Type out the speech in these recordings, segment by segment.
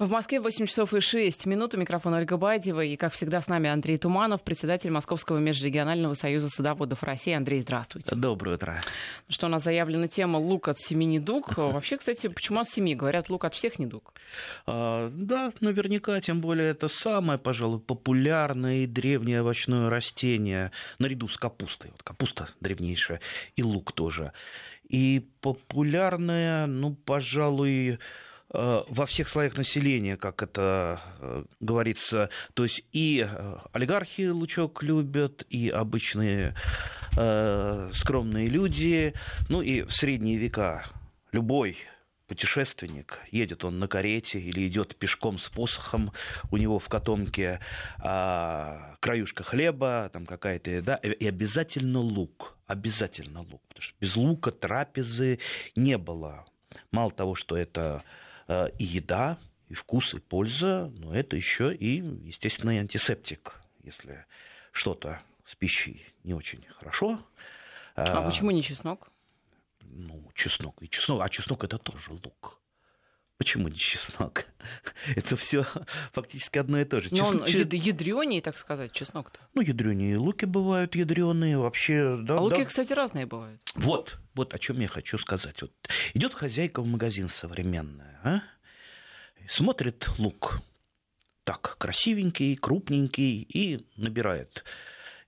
В Москве 8 часов и 6 минут. У микрофона Ольга Бадьева. И, как всегда, с нами Андрей Туманов, председатель Московского межрегионального союза садоводов России. Андрей, здравствуйте. Доброе утро. Что у нас заявлена тема «Лук от семи недуг». Вообще, кстати, почему от семи? Говорят, лук от всех недуг. А, да, наверняка, тем более это самое, пожалуй, популярное и древнее овощное растение, наряду с капустой. Вот капуста древнейшая, и лук тоже. И популярное, ну, пожалуй, во всех слоях населения, как это э, говорится. То есть и э, олигархи лучок любят, и обычные э, скромные люди, ну и в средние века любой путешественник, едет он на карете или идет пешком с посохом, у него в котомке а, краюшка хлеба, там какая-то еда, и обязательно лук, обязательно лук, потому что без лука трапезы не было. Мало того, что это Э, и еда, и вкус, и польза, но это еще и, естественно, антисептик, если что-то с пищей не очень хорошо. А почему не чеснок? Ну, чеснок. И чеснок, а чеснок это тоже лук. Почему не чеснок? Это все фактически одно и то же. Но он Чес... ядренее, так сказать, чеснок-то. Ну, ядренее луки бывают ядреные, вообще. Да, а луки, да. кстати, разные бывают. Вот, вот о чем я хочу сказать. Вот идет хозяйка в магазин современная, а? смотрит лук. Так, красивенький, крупненький, и набирает.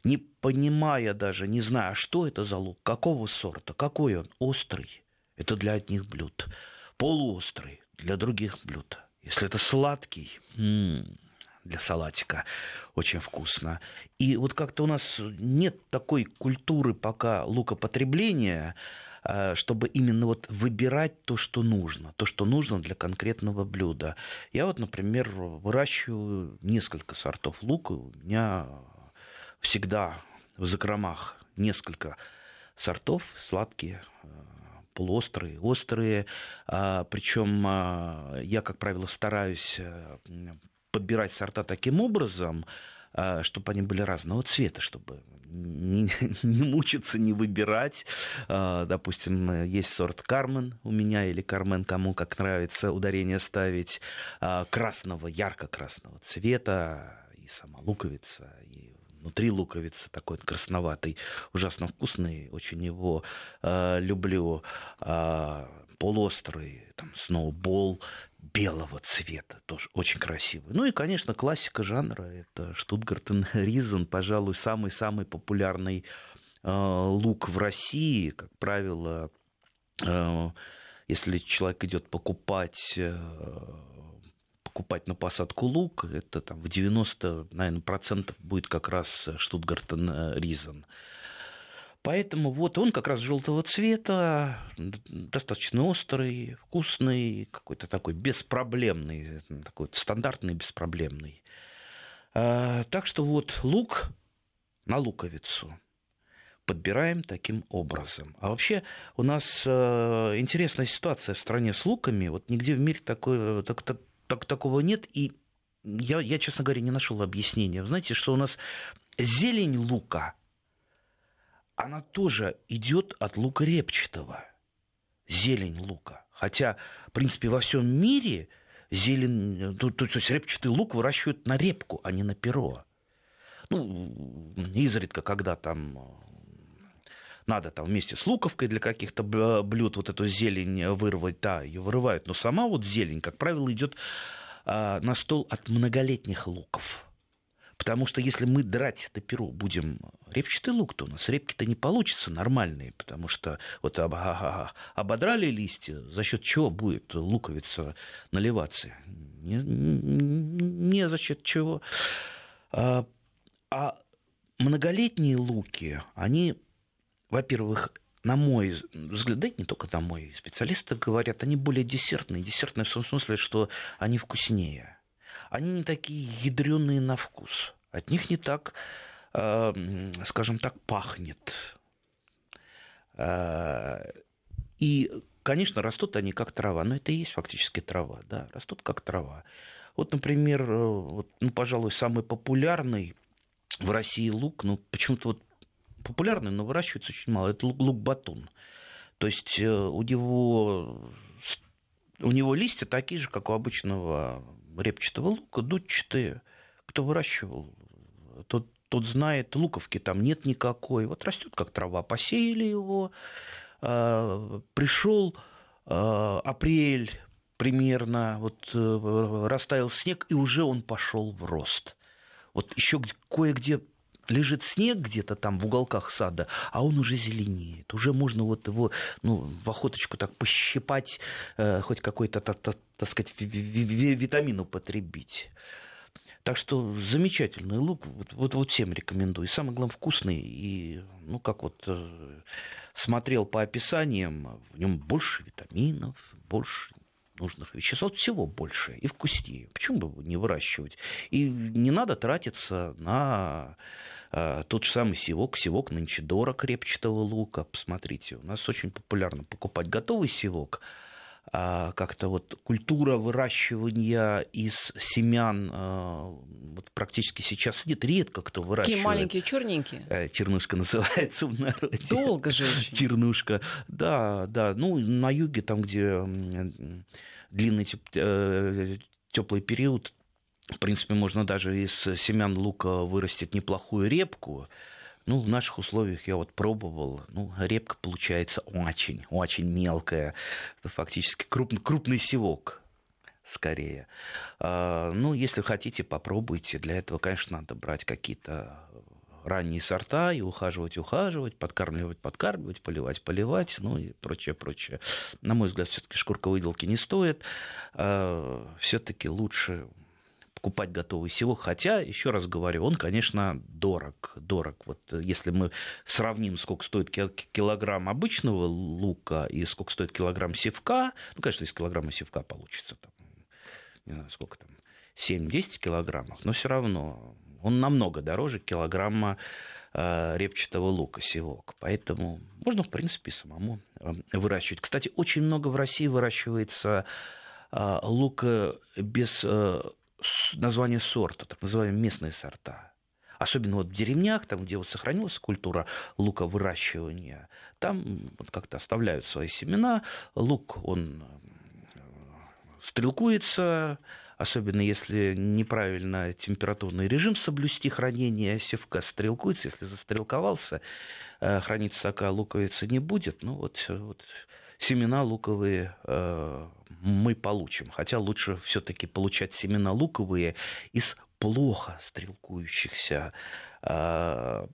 Не понимая даже, не зная, что это за лук, какого сорта, какой он, острый. Это для одних блюд. Полуострый для других блюд. Если это сладкий, для салатика очень вкусно. И вот как-то у нас нет такой культуры пока лукопотребления, э, чтобы именно вот выбирать то, что нужно, то, что нужно для конкретного блюда. Я вот, например, выращиваю несколько сортов лука. У меня всегда в закромах несколько сортов сладкие, э, полуострые, острые. А, Причем а, я, как правило, стараюсь э, подбирать сорта таким образом, а, чтобы они были разного цвета, чтобы не, не мучиться, не выбирать. Допустим, есть сорт Кармен у меня или Кармен, кому как нравится ударение ставить, красного, ярко-красного цвета, и сама луковица, и внутри луковицы, такой красноватый, ужасно вкусный, очень его э, люблю. Э, полуострый, там, сноубол белого цвета, тоже очень красивый. Ну и, конечно, классика жанра, это Штутгартен Ризен, пожалуй, самый-самый популярный э, лук в России, как правило, э, если человек идет покупать э, покупать на посадку лук, это там в 90, наверное, процентов будет как раз Штутгартен э, Ризен. Поэтому вот он как раз желтого цвета, достаточно острый, вкусный, какой-то такой беспроблемный, такой стандартный, беспроблемный. А, так что вот лук на луковицу подбираем таким образом. А вообще у нас э, интересная ситуация в стране с луками. Вот нигде в мире такой, так, так, так, такого нет. И я, я, честно говоря, не нашел объяснения. Знаете, что у нас зелень лука, она тоже идет от лука репчатого. Зелень лука. Хотя, в принципе, во всем мире зелень, то, то, то есть репчатый лук выращивают на репку, а не на перо. Ну, изредка, когда там надо там вместе с луковкой для каких-то блюд вот эту зелень вырвать, да, ее вырывают. Но сама вот зелень, как правило, идет а, на стол от многолетних луков. Потому что если мы драть до перу будем репчатый лук, то у нас репки-то не получится нормальные, потому что вот ободрали листья, за счет чего будет луковица наливаться? Не, не за счет чего. А, а многолетние луки, они во-первых, на мой взгляд, да и не только на мой, специалисты говорят, они более десертные. Десертные в том смысле, что они вкуснее. Они не такие ядреные на вкус. От них не так, э, скажем так, пахнет. Э, и, конечно, растут они как трава, но это и есть фактически трава, да, растут как трава. Вот, например, э, вот, ну, пожалуй, самый популярный в России лук, ну, почему-то вот популярный, но выращивается очень мало. Это лук-батун. То есть э, у него, у него листья такие же, как у обычного репчатого лука, дудчатые, кто выращивал, тот, тот знает, луковки там нет никакой. Вот растет как трава, посеяли его, а, пришел а, апрель примерно, вот э, растаял снег, и уже он пошел в рост. Вот еще кое-где лежит снег где-то там в уголках сада, а он уже зеленеет. Уже можно вот его ну, в охоточку так пощипать, э, хоть какой-то, так, так, так сказать, витамин употребить. Так что замечательный лук, вот, вот, вот всем рекомендую. И самое главное, вкусный. И, ну, как вот э, смотрел по описаниям, в нем больше витаминов, больше нужных веществ, вот всего больше и вкуснее. Почему бы не выращивать? И не надо тратиться на э, тот же самый севок. Севок нынче дорог репчатого лука. Посмотрите, у нас очень популярно покупать готовый севок, а как-то вот культура выращивания из семян а, вот практически сейчас нет, редко кто выращивает. Такие маленькие, черненькие. Э, чернушка называется в народе. Долго же очень. Чернушка, да, да. Ну, на юге, там, где длинный э, теплый период, в принципе, можно даже из семян лука вырастить неплохую репку. Ну, в наших условиях я вот пробовал. Ну, репка получается очень, очень мелкая. Это фактически крупный, крупный севок скорее. А, ну, если хотите, попробуйте. Для этого, конечно, надо брать какие-то ранние сорта и ухаживать, ухаживать, подкармливать, подкармливать, поливать, поливать, ну и прочее, прочее. На мой взгляд, все-таки шкурка выделки не стоит. А, все-таки лучше покупать готовый севок. Хотя, еще раз говорю, он, конечно, дорог. Дорог. Вот если мы сравним, сколько стоит килограмм обычного лука и сколько стоит килограмм севка, ну, конечно, из килограмма севка получится там, не знаю, сколько там, 7-10 килограммов, но все равно он намного дороже килограмма э, репчатого лука севок. Поэтому можно, в принципе, самому э, выращивать. Кстати, очень много в России выращивается э, лука без название сорта, так называемые местные сорта. Особенно вот в деревнях, там, где вот сохранилась культура лука выращивания, там вот как-то оставляют свои семена. Лук, он стрелкуется, особенно если неправильно температурный режим соблюсти хранение севка стрелкуется, если застрелковался, э, храниться такая луковица не будет. Ну вот, вот семена луковые э, мы получим. Хотя лучше все-таки получать семена луковые из плохо стрелкующихся э,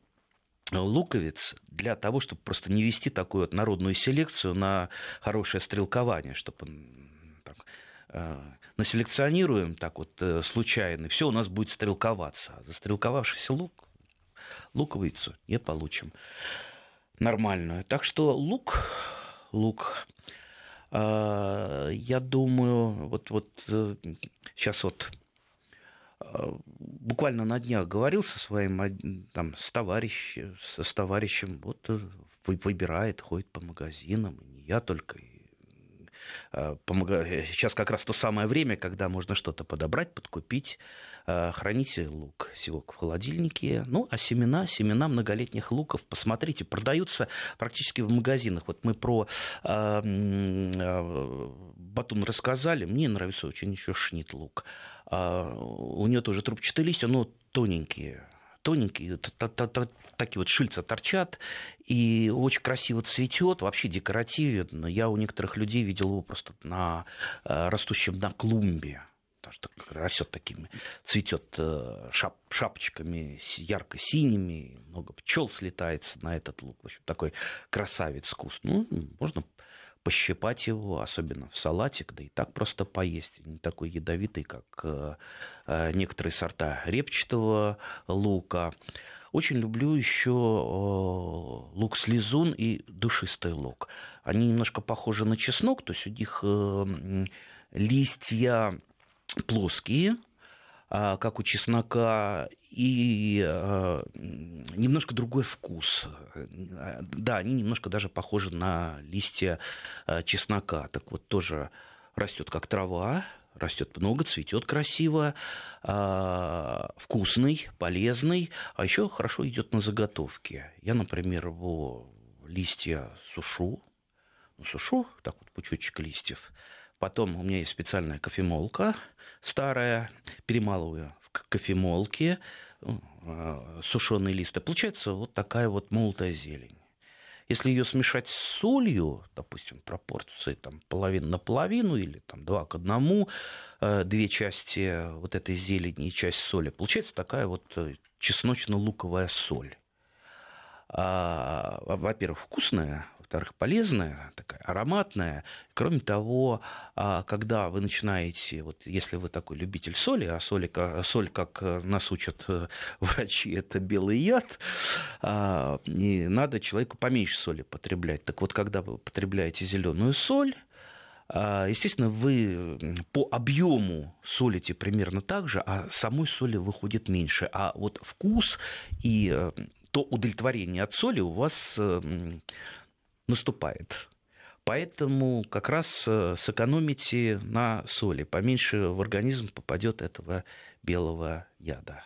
луковиц для того, чтобы просто не вести такую вот народную селекцию на хорошее стрелкование, чтобы э, населекционируем так вот э, случайно, все у нас будет стрелковаться. А застрелковавшийся лук, луковицу не получим нормальную. Так что лук лук. А, я думаю, вот, вот сейчас э, вот буквально на днях говорил со своим там, с, товарищем, с товарищем, вот э, выбирает, ходит по магазинам, не я только, Сейчас как раз то самое время, когда можно что-то подобрать, подкупить. А, храните лук, севок в холодильнике. Ну, а семена, семена многолетних луков, посмотрите, продаются практически в магазинах. Вот мы про э, э, батун рассказали, мне нравится очень еще шнит лук. У нее тоже трубчатые листья, но тоненькие тоненькие, такие вот шильца торчат, и очень красиво цветет, вообще декоративен. Я у некоторых людей видел его просто на растущем на клумбе потому что растет такими, цветет э, шап, шапочками ярко-синими, много пчел слетается на этот лук. В общем, такой красавец вкус. Ну, можно пощипать его, особенно в салатик, да и так просто поесть. Не такой ядовитый, как э, э, некоторые сорта репчатого лука. Очень люблю еще лук слезун и душистый лук. Они немножко похожи на чеснок, то есть у них листья плоские, как у чеснока, и а, немножко другой вкус. Да, они немножко даже похожи на листья а, чеснока. Так вот, тоже растет как трава, растет много, цветет красиво, вкусный, полезный, а еще хорошо идет на заготовки. Я, например, его листья сушу, ну, сушу, так вот пучочек листьев, Потом у меня есть специальная кофемолка старая, перемалываю в кофемолке э, сушеные листы. Получается вот такая вот молотая зелень. Если ее смешать с солью, допустим, пропорции там, половина на половину или там, два к одному, э, две части вот этой зелени и часть соли, получается такая вот э, чесночно-луковая соль. А, во-первых, вкусная, во-вторых, полезная, такая ароматная. Кроме того, а, когда вы начинаете, вот если вы такой любитель соли, а соли, соль, как нас учат э, врачи, это белый яд, а, и надо человеку поменьше соли потреблять. Так вот, когда вы потребляете зеленую соль, а, Естественно, вы по объему солите примерно так же, а самой соли выходит меньше. А вот вкус и э, то удовлетворение от соли у вас э, наступает. Поэтому как раз э, сэкономите на соли. Поменьше в организм попадет этого белого яда.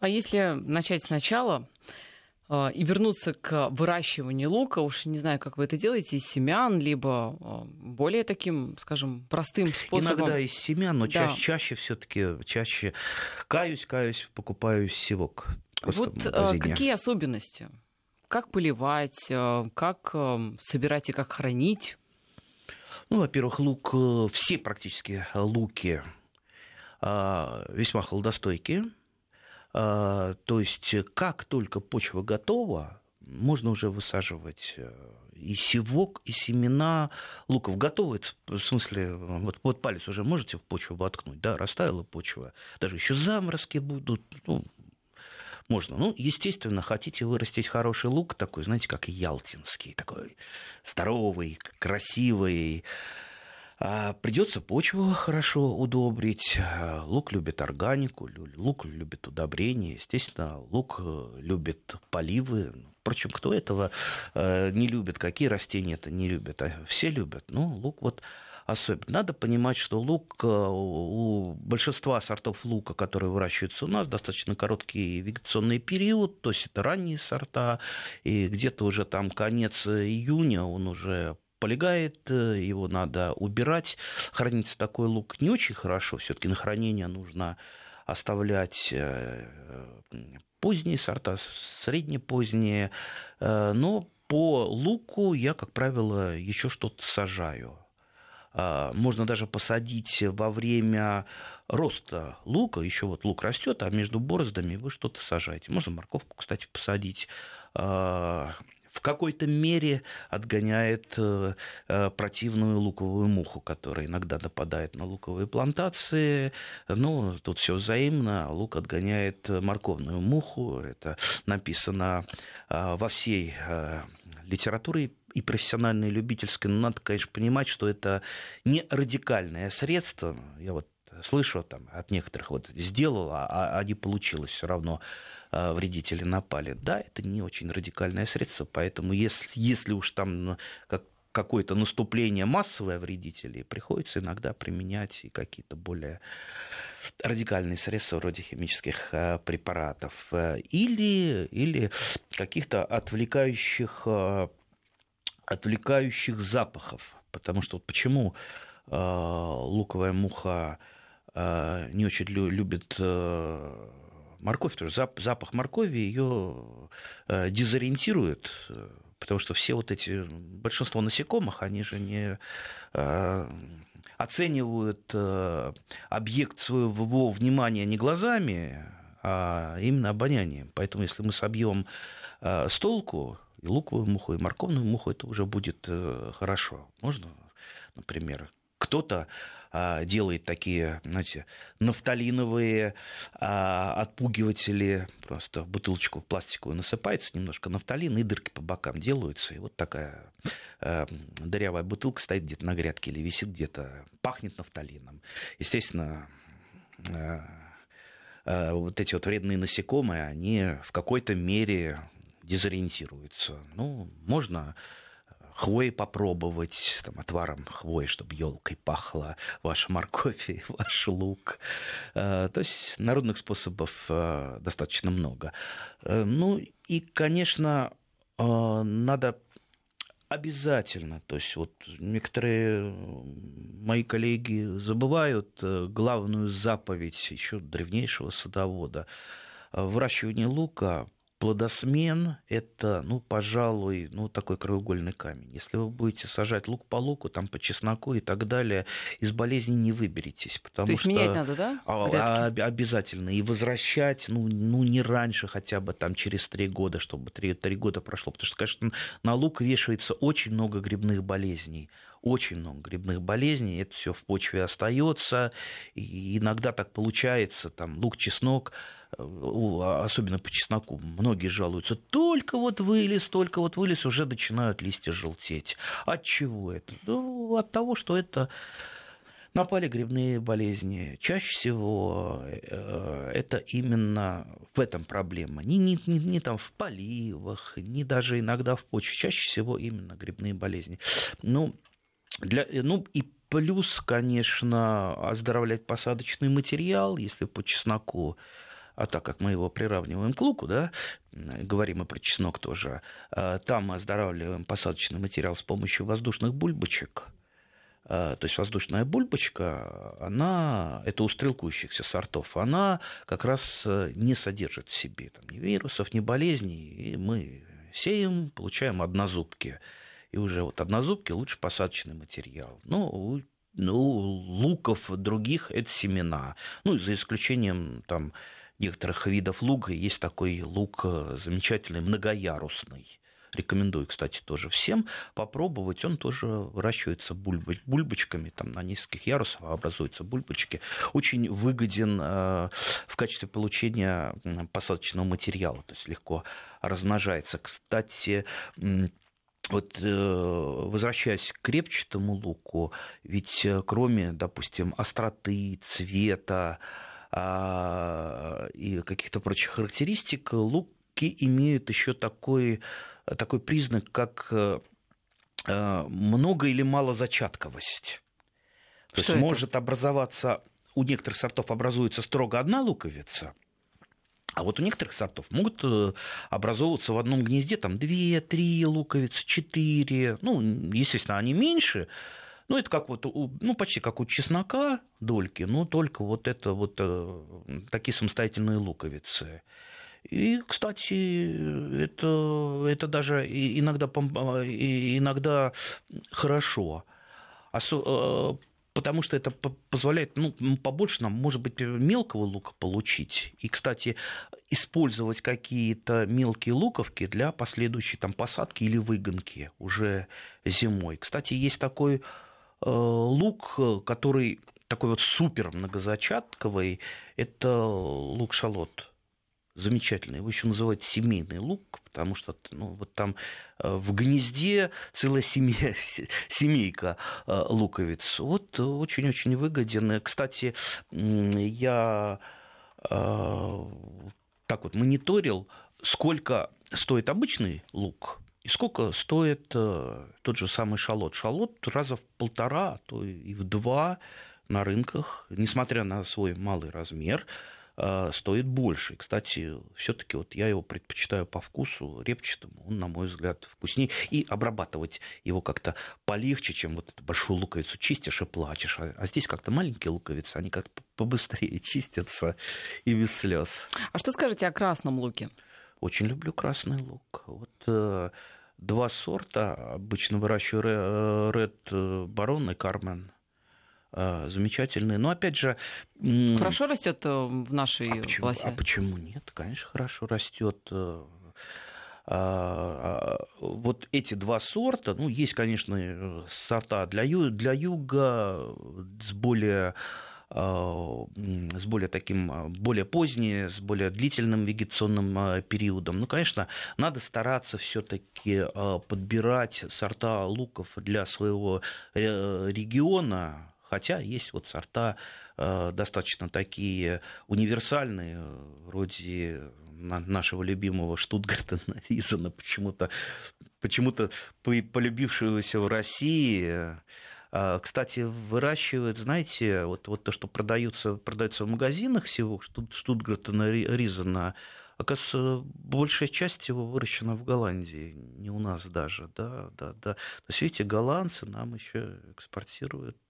А если начать сначала э, и вернуться к выращиванию лука, уж не знаю, как вы это делаете, из семян, либо э, более таким, скажем, простым способом. Иногда из семян, но да. чаще, чаще все-таки чаще каюсь, каюсь, покупаю севок. Вот какие особенности? Как поливать, э, как э, собирать и как хранить? Ну, во-первых, лук, э, все практически луки весьма холодостойкие. То есть, как только почва готова, можно уже высаживать и севок, и семена луков. Готовы, в смысле, вот, вот палец уже можете в почву воткнуть, да, растаяла почва. Даже еще заморозки будут, ну, можно. Ну, естественно, хотите вырастить хороший лук, такой, знаете, как ялтинский, такой здоровый, красивый, а придется почву хорошо удобрить. Лук любит органику, лук любит удобрения. Естественно, лук э, любит поливы. Впрочем, кто этого э, не любит, какие растения это не любят? А все любят. Ну, лук вот особенно. Надо понимать, что лук э, у большинства сортов лука, которые выращиваются у нас, достаточно короткий вегетационный период, то есть это ранние сорта, и где-то уже там конец июня он уже полегает, э, его надо убирать. Хранится такой лук не очень хорошо, все-таки на хранение нужно оставлять э, поздние сорта, среднепоздние, но по луку я, как правило, еще что-то сажаю. А, можно даже посадить во время роста лука, еще вот лук растет, а между бороздами вы что-то сажаете. Можно морковку, кстати, посадить а, в какой-то мере отгоняет э, э, противную луковую муху, которая иногда нападает на луковые плантации. Ну, тут все взаимно. Лук отгоняет морковную муху. Это написано э, во всей литературе и профессиональной, и любительской, но надо, конечно, понимать, что это не радикальное средство. Я вот слышу там, от некоторых, вот сделал, а, а не получилось все равно а, вредители напали. Да, это не очень радикальное средство, поэтому если, если уж там ну, как, какое-то наступление массовое вредителей, приходится иногда применять и какие-то более радикальные средства вроде химических а, препаратов или, или каких-то отвлекающих отвлекающих запахов. Потому что вот почему э, луковая муха э, не очень любит э, морковь, потому что запах моркови ее э, дезориентирует, потому что все вот эти, большинство насекомых, они же не э, оценивают э, объект своего внимания не глазами, а именно обонянием. Поэтому если мы собьем э, с толку и луковую муху, и морковную муху, это уже будет э, хорошо. Можно, например, кто-то а, делает такие, знаете, нафталиновые а, отпугиватели, просто в бутылочку пластиковую насыпается немножко нафталина, и дырки по бокам делаются, и вот такая а, дырявая бутылка стоит где-то на грядке или висит где-то, пахнет нафталином. Естественно, вот эти вот вредные насекомые, они в какой-то мере дезориентируется. Ну, можно хвои попробовать, там, отваром хвои, чтобы елкой пахла ваша морковь и ваш лук. Э, то есть народных способов э, достаточно много. Э, ну и, конечно, надо Обязательно. То есть вот некоторые мои коллеги забывают э, главную заповедь еще древнейшего садовода. Выращивание лука плодосмен – это, ну, пожалуй, ну, такой краеугольный камень. Если вы будете сажать лук по луку, там, по чесноку и так далее, из болезни не выберетесь. Потому То есть что... менять надо, да? А, обязательно. И возвращать, ну, ну, не раньше хотя бы там через три года, чтобы три, три года прошло. Потому что, конечно, на лук вешается очень много грибных болезней очень много грибных болезней, это все в почве остается, и иногда так получается, там лук, чеснок, а, особенно по чесноку, многие жалуются, только вот вылез, только вот вылез, уже начинают листья желтеть. От чего это? Ну, от того, что это напали грибные болезни. Чаще всего э, это именно в этом проблема. Не, не, не, не там в поливах, не даже иногда в почве. Чаще всего именно грибные болезни. Ну, для, ну и плюс, конечно, оздоровлять посадочный материал, если по чесноку а так как мы его приравниваем к луку, да, говорим и про чеснок тоже, а, там мы оздоравливаем посадочный материал с помощью воздушных бульбочек. А, то есть воздушная бульбочка, она, это у стрелкующихся сортов, она как раз э, не содержит в себе там, ни вирусов, ни болезней, и мы сеем, получаем однозубки. И уже вот однозубки лучше посадочный материал. Ну, ну, луков других это семена. Ну, за исключением там некоторых видов лука. Есть такой лук э, замечательный, многоярусный. Рекомендую, кстати, тоже всем попробовать. Он тоже выращивается бульбочками, там на нескольких ярусах образуются бульбочки. Очень выгоден э, в качестве получения посадочного материала, то есть легко размножается. Кстати, вот э, возвращаясь к крепчатому луку, ведь кроме, допустим, остроты, цвета, а, и каких-то прочих характеристик, луки имеют еще такой, такой признак, как э, э, много или мало зачатковость. То Что есть это? может образоваться, у некоторых сортов образуется строго одна луковица, а вот у некоторых сортов могут э, образовываться в одном гнезде там две, три луковицы, четыре. Ну, естественно, они меньше, ну, это как вот, ну, почти как у чеснока дольки, но только вот это вот э, такие самостоятельные луковицы. И, кстати, это, это даже иногда, иногда хорошо. Э, потому что это позволяет, ну, побольше нам, может быть, мелкого лука получить. И, кстати, использовать какие-то мелкие луковки для последующей там посадки или выгонки уже зимой. Кстати, есть такой Э, лук, который такой вот супер многозачатковый, это лук-шалот. Замечательный. Его еще называют семейный лук, потому что ну, вот там э, в гнезде целая семья, семейка э, луковиц. Вот очень-очень выгоден. Кстати, я так вот мониторил, сколько стоит обычный лук и сколько стоит э, тот же самый шалот? Шалот раза в полтора, а то и в два на рынках, несмотря на свой малый размер, э, стоит больше. кстати, все-таки вот я его предпочитаю по вкусу репчатому, он, на мой взгляд, вкуснее. И обрабатывать его как-то полегче, чем вот эту большую луковицу чистишь и плачешь. А, а здесь как-то маленькие луковицы, они как-то побыстрее чистятся и без слез. А что скажете о красном луке? Очень люблю красный лук. Вот э, два сорта. Обычно выращиваю Ред э, Барон и Кармен. Э, замечательные. Но опять же... Хорошо растет в нашей а почему, полосе? А почему нет? Конечно, хорошо растет. А, вот эти два сорта, ну, есть, конечно, сорта для, ю, для юга с более Э, с более таким, э, более поздние, с более длительным вегетационным э, периодом. Ну, конечно, надо стараться все-таки подбирать сорта луков для своего региона, хотя есть вот сорта достаточно такие универсальные, вроде нашего любимого Штутгарта Ризана, почему-то почему-то полюбившегося в России, а, кстати, выращивают, знаете, вот, вот то, что продаются, продается в магазинах всего, Штутгарта Ризана, Оказывается, большая часть его выращена в Голландии, не у нас даже, да, да, да. То есть, видите, голландцы нам еще экспортируют э,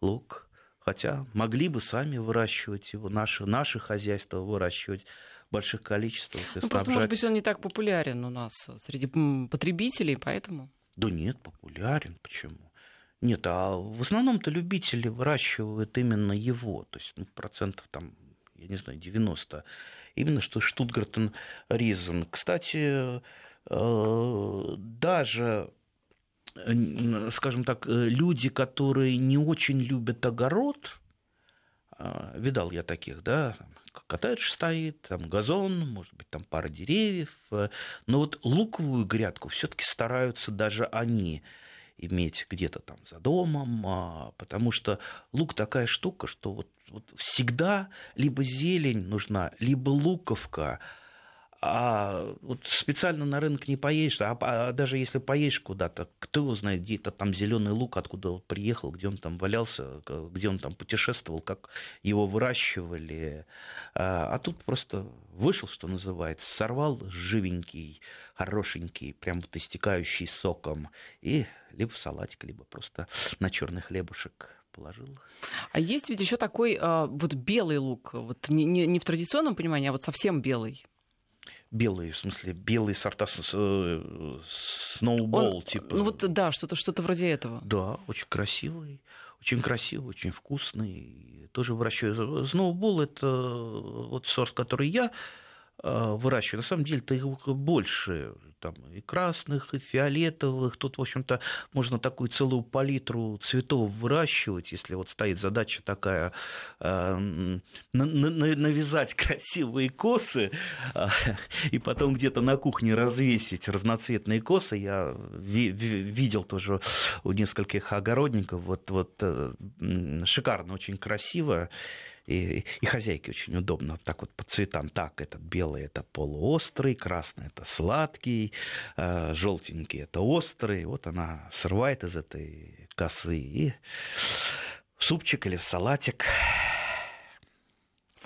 лук, хотя могли бы сами выращивать его, наши, наши хозяйства выращивать в больших количествах. Ну, просто, может быть, он не так популярен у нас среди потребителей, поэтому... Да нет, популярен, почему? Нет, а в основном-то любители выращивают именно его, то есть ну, процентов там, я не знаю, 90. Именно что Штутгартен Ризен. Кстати, э, даже скажем так, э, люди, которые не очень любят огород, э, видал я таких, да, коттедж стоит, там газон, может быть, там пара деревьев, но вот луковую грядку все-таки стараются даже они иметь где-то там за домом, а, потому что лук такая штука, что вот, вот всегда либо зелень нужна, либо луковка, а вот специально на рынок не поедешь, а, а даже если поедешь куда-то, кто его знает, где это там зеленый лук, откуда он приехал, где он там валялся, где он там путешествовал, как его выращивали. А, а тут просто вышел, что называется, сорвал живенький, хорошенький, прям вот истекающий соком, и либо в салатик, либо просто на черный хлебушек положил. А есть ведь еще такой а, вот белый лук, вот не, не, не в традиционном понимании, а вот совсем белый белые, в смысле, белые сорта сноубол, Он, типа. Ну вот да, что-то что вроде этого. Да, очень красивый, очень красивый, очень вкусный. Тоже выращиваю. Сноубол это вот сорт, который я а, выращиваю. На самом деле-то их больше там и красных, и фиолетовых. Тут, в общем-то, можно такую целую палитру цветов выращивать, если вот стоит задача такая э, навязать красивые косы э, и потом где-то на кухне развесить разноцветные косы. Я видел тоже у нескольких огородников. Вот, вот э, шикарно, очень красиво и, и хозяйке очень удобно вот так вот по цветам. Так, этот белый это полуострый, красный это сладкий, э, желтенький это острый. Вот она срывает из этой косы и в супчик или в салатик.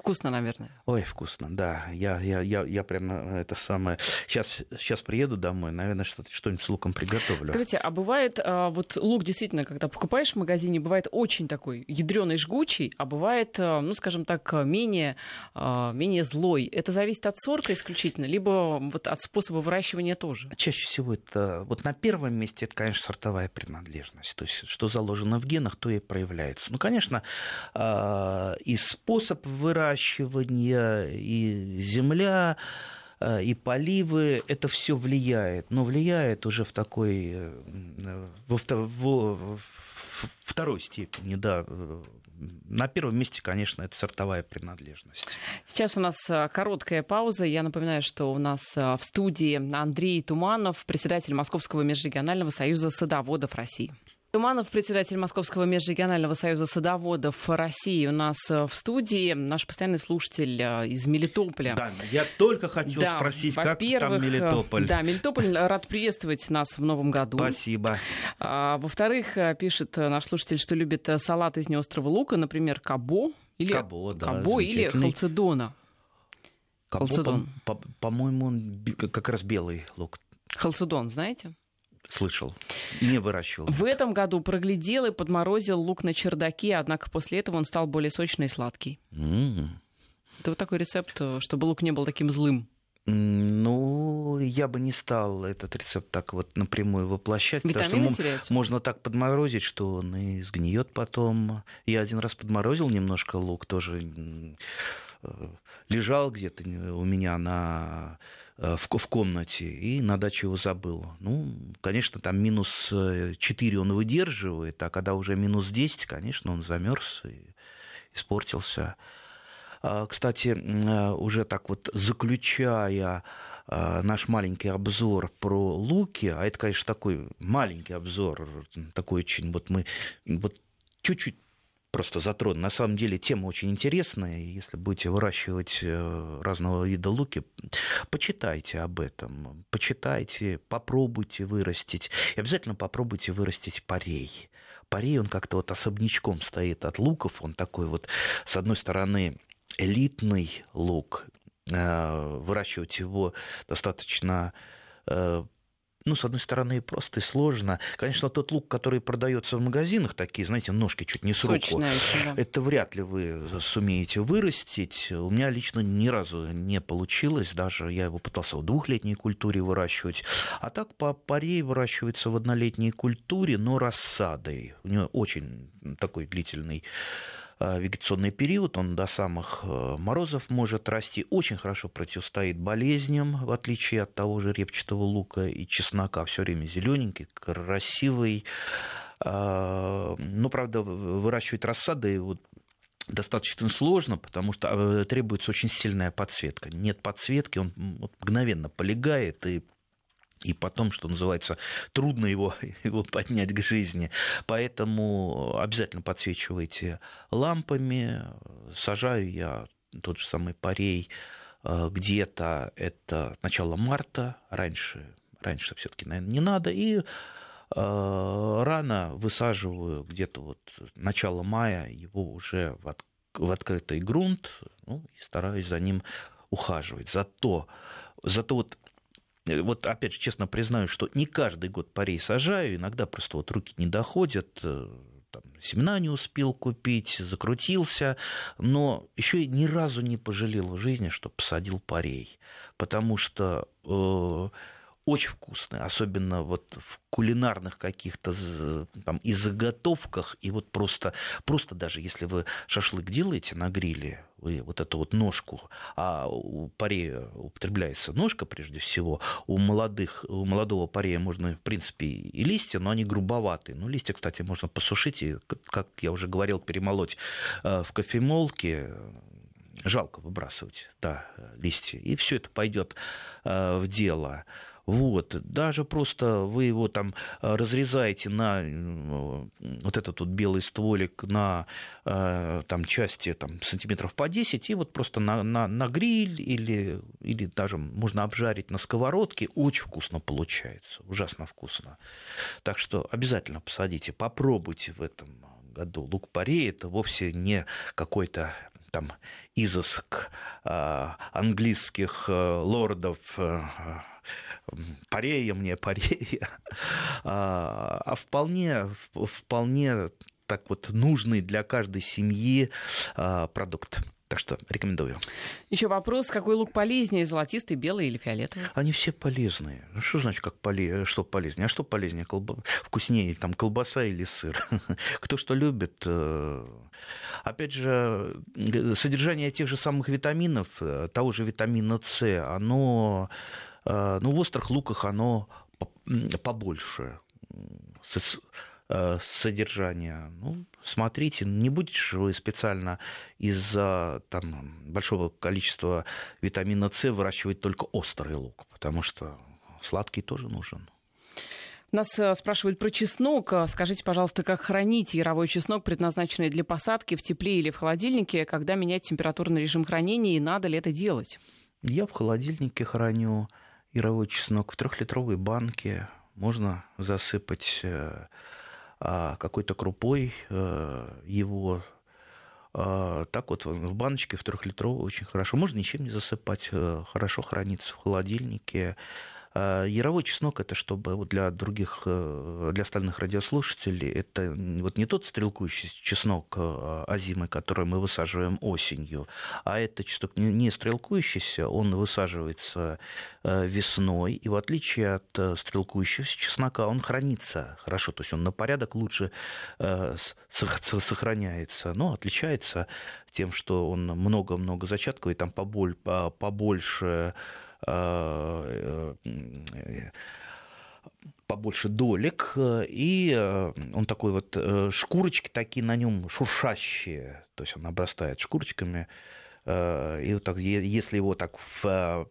Вкусно, наверное. Ой, вкусно, да. Я, я, я, я прямо это самое... Сейчас, сейчас приеду домой, наверное, что-то, что-нибудь с луком приготовлю. Скажите, а бывает, а, вот лук действительно, когда покупаешь в магазине, бывает очень такой ядреный, жгучий, а бывает, а, ну, скажем так, менее, а, менее злой. Это зависит от сорта исключительно, либо вот от способа выращивания тоже? Чаще всего это... Вот на первом месте это, конечно, сортовая принадлежность. То есть, что заложено в генах, то и проявляется. Ну, конечно, и способ выращивания выращивание, и земля, э, и поливы, это все влияет. Но влияет уже в такой, э, во, во, второй степени, да. На первом месте, конечно, это сортовая принадлежность. Сейчас у нас э, короткая пауза. Я напоминаю, что у нас в студии Андрей Туманов, председатель Московского межрегионального союза садоводов России. Туманов, председатель Московского межрегионального союза садоводов России, у нас э, в студии. Наш постоянный слушатель э, из Мелитополя. Да, я только хотел да, спросить, как там Мелитополь. Да, Мелитополь рад приветствовать нас в новом году. Спасибо. А, во-вторых, э, пишет наш слушатель, что любит салат из неострого лука, например, кабо или, кабо, да, кабо или халцедона. Кабо, Халцедон. По- по- по-моему, он как раз белый лук. Халцедон, знаете? Слышал. Не выращивал. В этом году проглядел и подморозил лук на чердаке, однако после этого он стал более сочный и сладкий. Mm. Это вот такой рецепт, чтобы лук не был таким злым. Ну, я бы не стал этот рецепт так вот напрямую воплощать. Витамины потому теряются? Можно так подморозить, что он и сгниет потом. Я один раз подморозил немножко лук, тоже э, лежал где-то у меня на в, в комнате и на даче его забыл. Ну, конечно, там минус 4 он выдерживает, а когда уже минус 10, конечно, он замерз и испортился. А, кстати, э, уже так вот заключая э, наш маленький обзор про луки, а это, конечно, такой маленький обзор, такой очень вот мы вот чуть-чуть просто затрону. На самом деле тема очень интересная. Если будете выращивать э, разного вида луки, почитайте об этом. Почитайте, попробуйте вырастить. И обязательно попробуйте вырастить парей. Парей, он как-то вот особнячком стоит от луков. Он такой вот, с одной стороны, элитный лук, выращивать его достаточно ну, с одной стороны, просто и сложно. Конечно, тот лук, который продается в магазинах, такие, знаете, ножки чуть не с руку, еще, да. это вряд ли вы сумеете вырастить. У меня лично ни разу не получилось, даже я его пытался в двухлетней культуре выращивать. А так по парей выращивается в однолетней культуре, но рассадой. У него очень такой длительный вегетационный период, он до самых э, морозов может расти, очень хорошо противостоит болезням, в отличие от того же репчатого лука и чеснока, все время зелененький, красивый. Э, но, правда, выращивать рассады вот достаточно сложно, потому что требуется очень сильная подсветка. Нет подсветки, он мгновенно полегает и и потом, что называется, трудно его, его поднять к жизни. Поэтому обязательно подсвечивайте лампами. Сажаю я тот же самый парей э, где-то это начало марта, раньше, раньше все-таки, наверное, не надо, и э, рано высаживаю где-то вот начало мая его уже в, от, в открытый грунт, ну, и стараюсь за ним ухаживать. Зато, зато вот вот опять же честно признаю, что не каждый год парей сажаю, иногда просто вот руки не доходят, э, там, семена не успел купить, закрутился, но еще ни разу не пожалел в жизни, что посадил парей, потому что э, очень вкусные, особенно вот в кулинарных каких-то там и заготовках, и вот просто, просто даже если вы шашлык делаете на гриле, вы вот эту вот ножку, а у парея употребляется ножка прежде всего, у молодых, у молодого парея можно, в принципе, и листья, но они грубоватые. Ну, листья, кстати, можно посушить и, как я уже говорил, перемолоть э, в кофемолке, жалко выбрасывать, да, листья, и все это пойдет э, в дело. Вот. Даже просто вы его там э, разрезаете на вот этот вот белый стволик на э, там, части там, сантиметров по 10, и вот просто на, на, на гриль или, или даже можно обжарить на сковородке. Очень вкусно получается, ужасно вкусно. Так что обязательно посадите, попробуйте в этом году. Лук-порей это вовсе не какой-то там изыск э, английских лордов парея мне, парея, а, а вполне, вполне так вот нужный для каждой семьи а, продукт. Так что рекомендую. Еще вопрос, какой лук полезнее, золотистый, белый или фиолетовый? Они все полезные. Ну, что значит, как поле... что полезнее? А что полезнее? Колба... Вкуснее, там, колбаса или сыр? Кто что любит. Э, опять же, содержание тех же самых витаминов, э, того же витамина С, оно Э, ну, в острых луках оно побольше э, содержания. Ну, смотрите, не будете вы специально из-за там, большого количества витамина С выращивать только острый лук, потому что сладкий тоже нужен. Нас э, спрашивают про чеснок. Скажите, пожалуйста, как хранить яровой чеснок, предназначенный для посадки в тепле или в холодильнике, когда менять температурный режим хранения и надо ли это делать? Я в холодильнике храню яровой чеснок в трехлитровой банке. Можно засыпать э, а, какой-то крупой э, его. А, так вот в баночке в трехлитровой очень хорошо. Можно ничем не засыпать. Э, хорошо хранится в холодильнике. А, яровой чеснок это чтобы для других, э, для остальных радиослушателей, это вот не тот стрелкующий чеснок азимы, который мы высаживаем осенью, а это чеснок не стрелкующийся, он высаживается э, весной, и в отличие от э, стрелкующегося чеснока, он хранится хорошо, то есть он на порядок лучше сохраняется, но отличается тем, что он много-много зачатковый, там побольше Э, э, побольше долек, и э, он такой вот, шкурочки такие на нем шуршащие, то есть он обрастает шкурочками, и вот так, если его так в,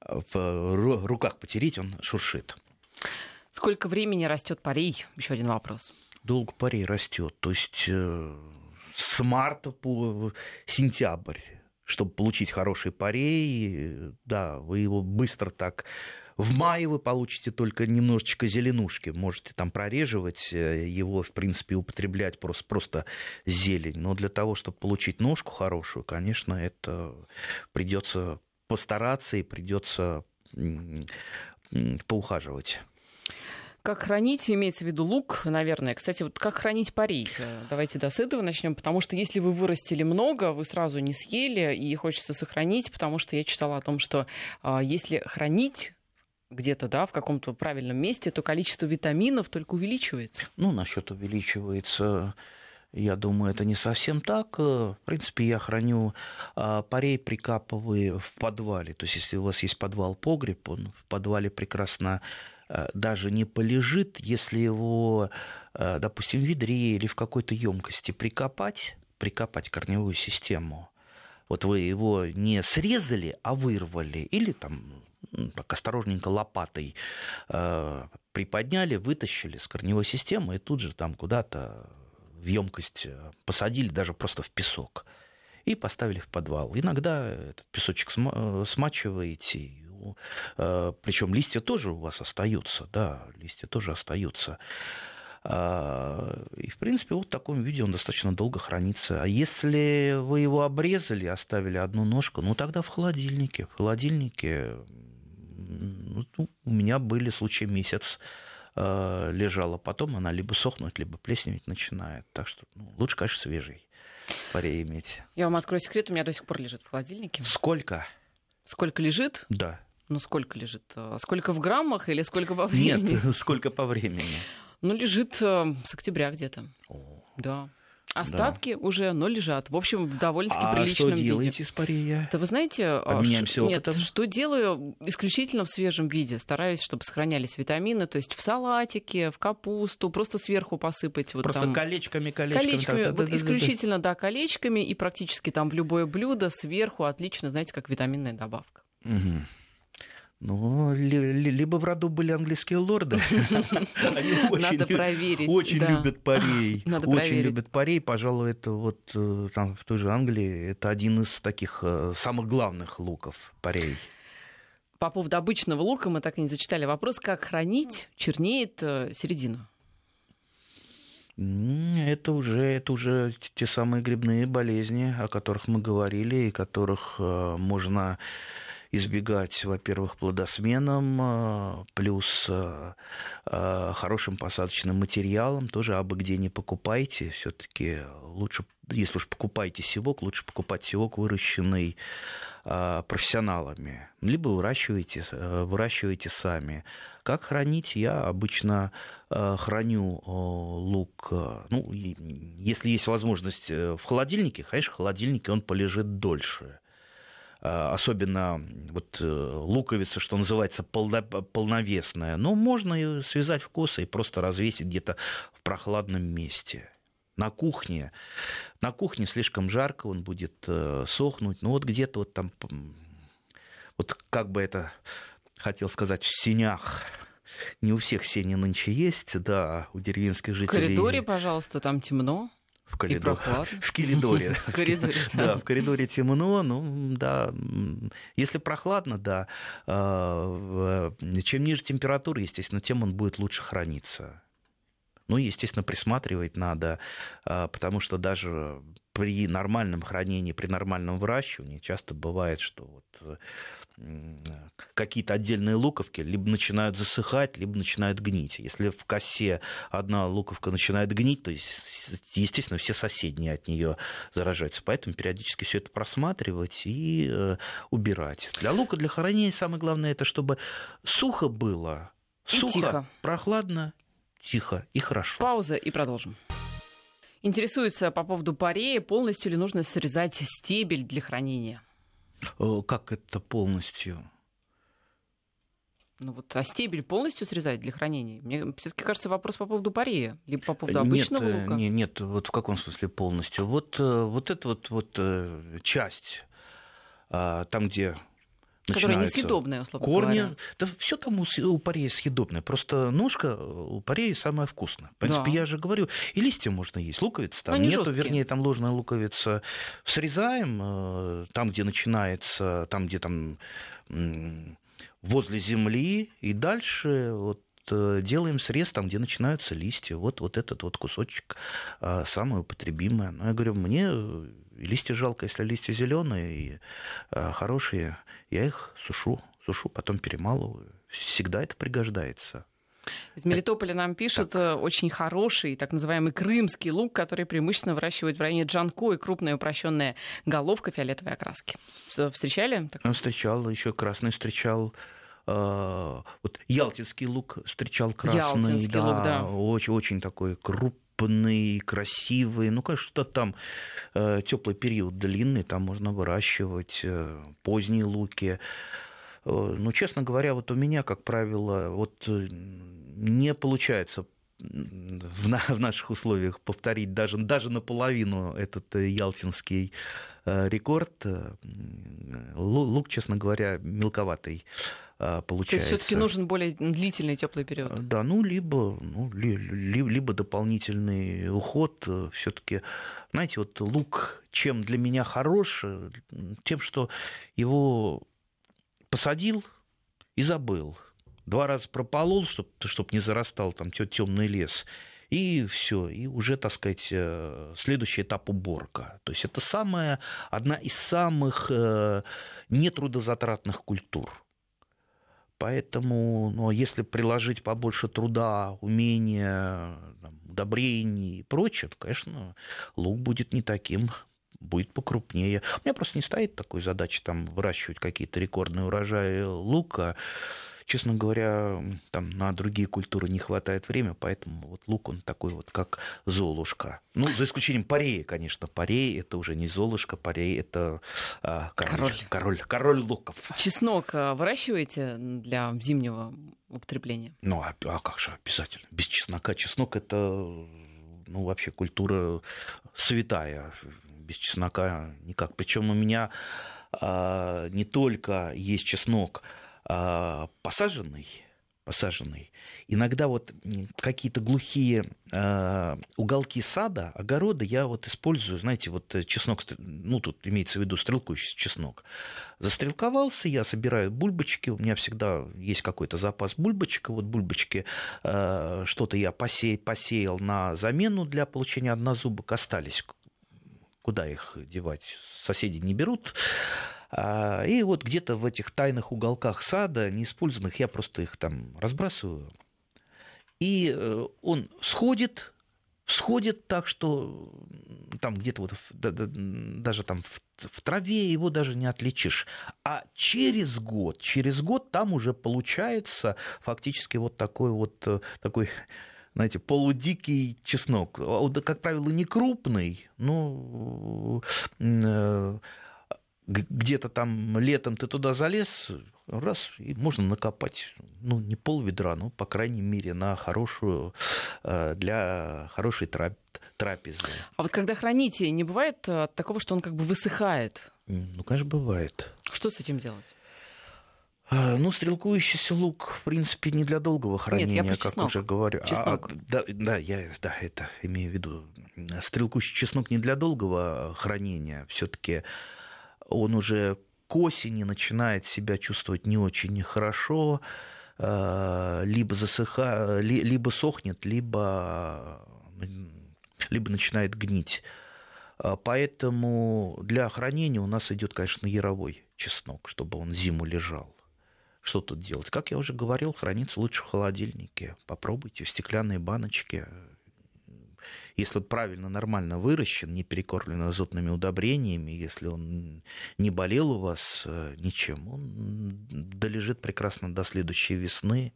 в руках потереть, он шуршит. Сколько времени растет парей? Еще один вопрос. Долго парей растет, то есть с марта по сентябрь чтобы получить хороший парей, да, вы его быстро так в мае вы получите только немножечко зеленушки. Можете там прореживать э, его, в принципе, употреблять просто, просто зелень. Но для того, чтобы получить ножку хорошую, конечно, это придется постараться и придется поухаживать. Как хранить, имеется в виду лук, наверное. Кстати, вот как хранить парей? Э, давайте до с этого начнем, потому что если вы вырастили много, вы сразу не съели, и хочется сохранить, потому что я читала о том, что а, если хранить где-то, да, в каком-то правильном месте, то количество витаминов только увеличивается. Ну, насчет увеличивается, я думаю, это не совсем так. В принципе, я храню а, парей, прикапываю в подвале. То есть, если у вас есть подвал-погреб, он в подвале прекрасно даже не полежит, если его, а, допустим, в ведре или в какой-то емкости прикопать, прикопать корневую систему. Вот вы его не срезали, а вырвали, или там так осторожненько лопатой э, приподняли, вытащили с корневой системы и тут же там куда-то в емкость э, посадили, даже просто в песок, и поставили в подвал. Иногда этот песочек э, э, причем листья тоже у вас остаются, да, листья тоже остаются. А, и, в принципе, вот в таком виде он достаточно долго хранится. А если вы его обрезали, оставили одну ножку, ну тогда в холодильнике. В холодильнике ну, у меня были случаи месяц э, лежала, потом она либо сохнуть, либо плесневеть начинает. Так что ну, лучше, конечно, свежий парей иметь. Я вам открою секрет, у меня до сих пор лежит в холодильнике. Сколько? Сколько лежит? Да. Ну, сколько лежит? А сколько в граммах или сколько по времени? Нет, сколько по времени. Ну, лежит э, с октября где-то. О. Да. Остатки да. уже, но лежат. В общем, в довольно-таки а приличном виде. что делаете виде. с парея? Да вы знаете... А, Обменяемся ш... Нет, что делаю исключительно в свежем виде. Стараюсь, чтобы сохранялись витамины. То есть в салатике, в капусту, просто сверху посыпать. Вот просто там... колечками, колечками. Колечками, так, вот да, исключительно, да, колечками. И практически там в любое блюдо сверху отлично, знаете, как витаминная добавка. Угу. Ну, либо в роду были английские лорды. Они Надо проверить. Очень любят парей. Надо очень любят парей. Пожалуй, это вот э, там в той же Англии это один из таких э, самых главных луков парей. По поводу обычного лука мы так и не зачитали вопрос, как хранить чернеет э, середина. Это уже, это уже те самые грибные болезни, о которых мы говорили, и которых можно избегать, во-первых, плодосменом, а, плюс а, а, хорошим посадочным материалом. Тоже абы где не покупайте. Все-таки лучше, если уж покупаете севок, лучше покупать севок, выращенный профессионалами. Либо выращиваете, выращиваете сами. Как хранить? Я обычно храню лук, ну, если есть возможность э, в холодильнике, конечно, в холодильнике он полежит дольше. А, особенно вот э, луковица, что называется, полновесная, но можно ее связать в косы и просто развесить где-то в прохладном месте. На кухне. На кухне слишком жарко, он будет э, сохнуть. Ну вот где-то вот там, вот как бы это хотел сказать, в сенях не у всех сени нынче есть, да, у деревенских жителей. В коридоре, пожалуйста, там темно в коридоре. В коридоре. В коридоре. Да, в коридоре темно, ну да. Если прохладно, да. А, чем ниже температура, естественно, тем он будет лучше храниться. Ну, естественно, присматривать надо, а, потому что даже при нормальном хранении, при нормальном выращивании часто бывает, что вот какие-то отдельные луковки либо начинают засыхать, либо начинают гнить. Если в косе одна луковка начинает гнить, то есть, естественно, все соседние от нее заражаются. Поэтому периодически все это просматривать и э, убирать. Для лука, для хранения самое главное это, чтобы сухо было, и сухо, тихо. прохладно, тихо и хорошо. Пауза и продолжим. Интересуется по поводу парея, полностью ли нужно срезать стебель для хранения? Э, как это полностью? Ну вот, а стебель полностью срезать для хранения? Мне все-таки кажется вопрос по поводу парея, либо по поводу обычного нет, лука. Нет, нет, вот в каком смысле полностью? Вот, э, вот эта вот, вот э, часть, а, там, где Которая несъедобная, условно корни, говоря. Да все там у, у парей съедобное. Просто ножка у парей самая вкусная. В принципе, да. я же говорю, и листья можно есть. Луковица там нету, жесткие. вернее, там ложная луковица. Срезаем э, там, где начинается, там, где там возле земли, и дальше вот э, делаем срез там, где начинаются листья. Вот, вот этот вот кусочек а, самое употребимое. Но я говорю, мне листья жалко, если листья зеленые и а, хорошие, я их сушу, сушу, потом перемалываю. Всегда это пригождается. Из Мелитополя нам пишут так. Э, очень хороший, так называемый крымский лук, который преимущественно выращивают в районе Джанко и крупная упрощенная головка фиолетовой окраски. Встречали? Встречал, еще красный встречал. А, вот ялтинский лук встречал красный, ялтинский да, лук, да. Очень, очень такой крупный, красивый. Ну, конечно, там э, теплый период длинный, там можно выращивать э, поздние луки. Э, ну, честно говоря, вот у меня, как правило, вот не получается в наших условиях повторить даже, даже наполовину этот ялтинский рекорд. Лук, честно говоря, мелковатый получается. То есть все-таки нужен более длительный теплый период. Да, ну либо, ну, ли, ли, либо дополнительный уход. Все-таки, знаете, вот лук чем для меня хорош, тем, что его посадил и забыл. Два раза прополол, чтобы чтоб не зарастал там темный лес и все, и уже, так сказать, э, следующий этап уборка. То есть это самая, одна из самых э, нетрудозатратных культур. Поэтому, ну, если приложить побольше труда, умения, там, удобрений и прочее, то, конечно, лук будет не таким будет покрупнее. У меня просто не стоит такой задачи там выращивать какие-то рекордные урожаи лука честно говоря, там на другие культуры не хватает времени, поэтому вот лук, он такой вот, как Золушка. Ну, за исключением пареи, конечно. Парей – это уже не Золушка, парей – это а, король, король. Король, король луков. Чеснок а, выращиваете для зимнего употребления? Ну, а, а как же, обязательно. Без чеснока. Чеснок – это ну, вообще культура святая. Без чеснока никак. Причем у меня а, не только есть чеснок – посаженный, посаженный. Иногда вот какие-то глухие э, уголки сада, огорода я вот использую, знаете, вот чеснок, ну тут имеется в виду стрелкующий чеснок. Застрелковался, я собираю бульбочки, у меня всегда есть какой-то запас бульбочек, вот бульбочки э, что-то я посеял, посеял на замену для получения однозубок, остались. Куда их девать? Соседи не берут. А, и вот где-то в этих тайных уголках сада, неиспользованных, я просто их там разбрасываю. И э, он сходит, сходит так, что там где-то вот даже там в, траве его даже не отличишь. А через год, через год там уже получается фактически вот такой вот э, такой знаете, полудикий чеснок. Как правило, не крупный, но э, где-то там летом ты туда залез, раз, и можно накопать, ну, не пол ведра, но, по крайней мере, на хорошую, э, для хорошей трапезы. А вот когда храните, не бывает э, такого, что он как бы высыхает? Ну, конечно, бывает. Что с этим делать? А, ну, стрелкующийся лук, в принципе, не для долгого хранения, Нет, я как чеснок. уже говорю. А, чеснок. А, да, да, я да, это имею в виду. Стрелкующий чеснок не для долгого хранения. Все-таки он уже к осени начинает себя чувствовать не очень хорошо, э, либо, засыха, либо сохнет, либо, либо начинает гнить. Э, поэтому для хранения у нас идет, конечно, яровой чеснок, чтобы он зиму лежал. Что тут делать? Как я уже говорил, хранится лучше в холодильнике. Попробуйте в стеклянной баночке если он правильно, нормально выращен, не перекормлен азотными удобрениями, если он не болел у вас э, ничем, он долежит прекрасно до следующей весны.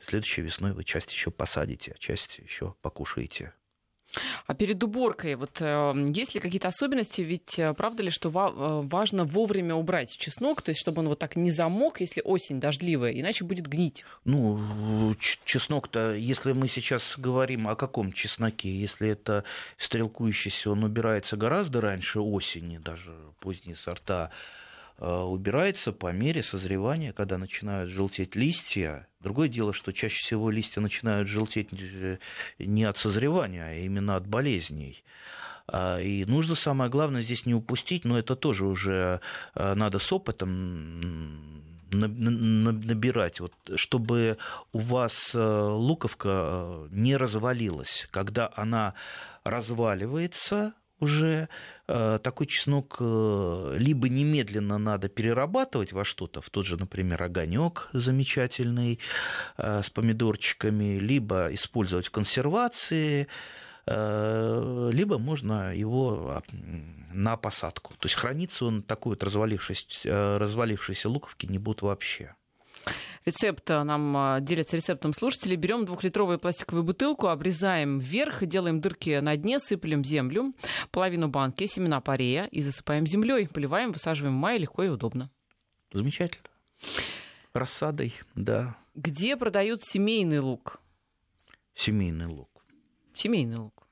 Следующей весной вы часть еще посадите, а часть еще покушаете. А перед уборкой, вот э, есть ли какие-то особенности? Ведь э, правда ли, что э, важно вовремя убрать чеснок, то есть чтобы он вот так не замок, если осень дождливая, иначе будет гнить? Ну, чеснок-то, если мы сейчас говорим о каком чесноке, если это стрелкующийся, он убирается гораздо раньше осени, даже поздние сорта, убирается по мере созревания, когда начинают желтеть листья. Другое дело, что чаще всего листья начинают желтеть не от созревания, а именно от болезней. А, и нужно самое главное здесь не упустить, но это тоже уже надо с опытом набирать, вот, чтобы у вас луковка не развалилась. Когда она разваливается, уже э, такой чеснок э, либо немедленно надо перерабатывать во что-то, в тот же, например, огонек замечательный э, с помидорчиками, либо использовать в консервации, либо можно его на посадку. То есть храниться он такой вот развалившийся, развалившейся луковки не будет вообще. Рецепт э, нам э, делятся рецептом слушатели. Берем двухлитровую пластиковую бутылку, обрезаем вверх, делаем дырки на дне, сыплем землю, половину банки, семена парея и засыпаем землей. Поливаем, высаживаем в мае легко и удобно. Замечательно. Рассадой, да. Где продают семейный лук? Семейный лук. Семейный лук.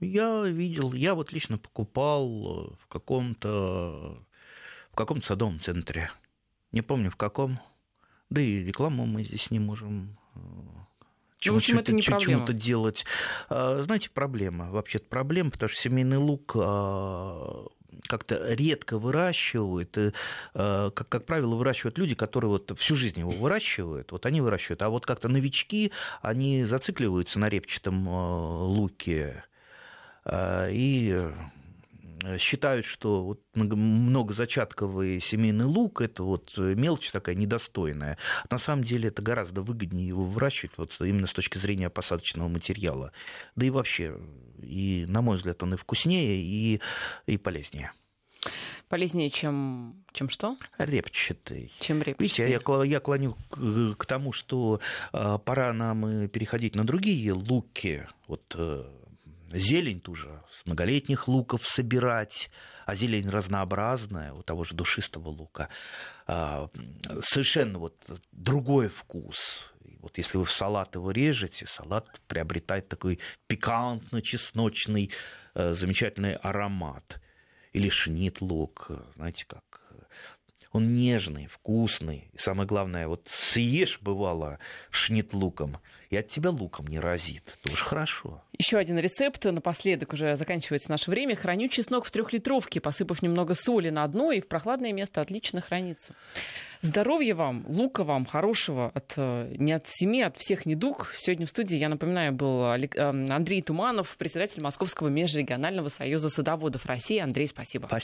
Я видел, я вот лично покупал в каком-то в каком-то садовом центре. Не помню в каком. Да и рекламу мы здесь не можем э, чему, ну, это не чему-то делать. А, знаете, проблема. Вообще-то проблема, потому что семейный лук а, как-то редко выращивают. И, а, как, как правило, выращивают люди, которые вот всю жизнь его выращивают. Вот они выращивают. А вот как-то новички, они зацикливаются на репчатом луке. И Э, считают, что вот многозачатковый семейный лук это вот мелочь такая недостойная. На самом деле это гораздо выгоднее его выращивать вот именно с точки зрения посадочного материала. Да и вообще, и, на мой взгляд, он и вкуснее, и, и полезнее. Полезнее, чем, чем что? Репчатый. Чем репчатый. Видите, я, я клоню к, к тому, что э, пора нам переходить на другие луки. Вот э, зелень ту же с многолетних луков собирать, а зелень разнообразная, у того же душистого лука, а, совершенно вот другой вкус. Вот если вы в салат его режете, салат приобретает такой пикантно-чесночный э, замечательный аромат. Или шнит лук, знаете, как он нежный, вкусный. И самое главное, вот съешь, бывало, шнит луком, и от тебя луком не разит. Это уж хорошо. Еще один рецепт. Напоследок уже заканчивается наше время. Храню чеснок в трехлитровке, посыпав немного соли на дно, и в прохладное место отлично хранится. Здоровья вам, лука вам, хорошего, от, э, не от семьи, от всех недуг. Сегодня в студии, я напоминаю, был э, Андрей Туманов, председатель Московского межрегионального союза садоводов России. Андрей, спасибо. Спасибо.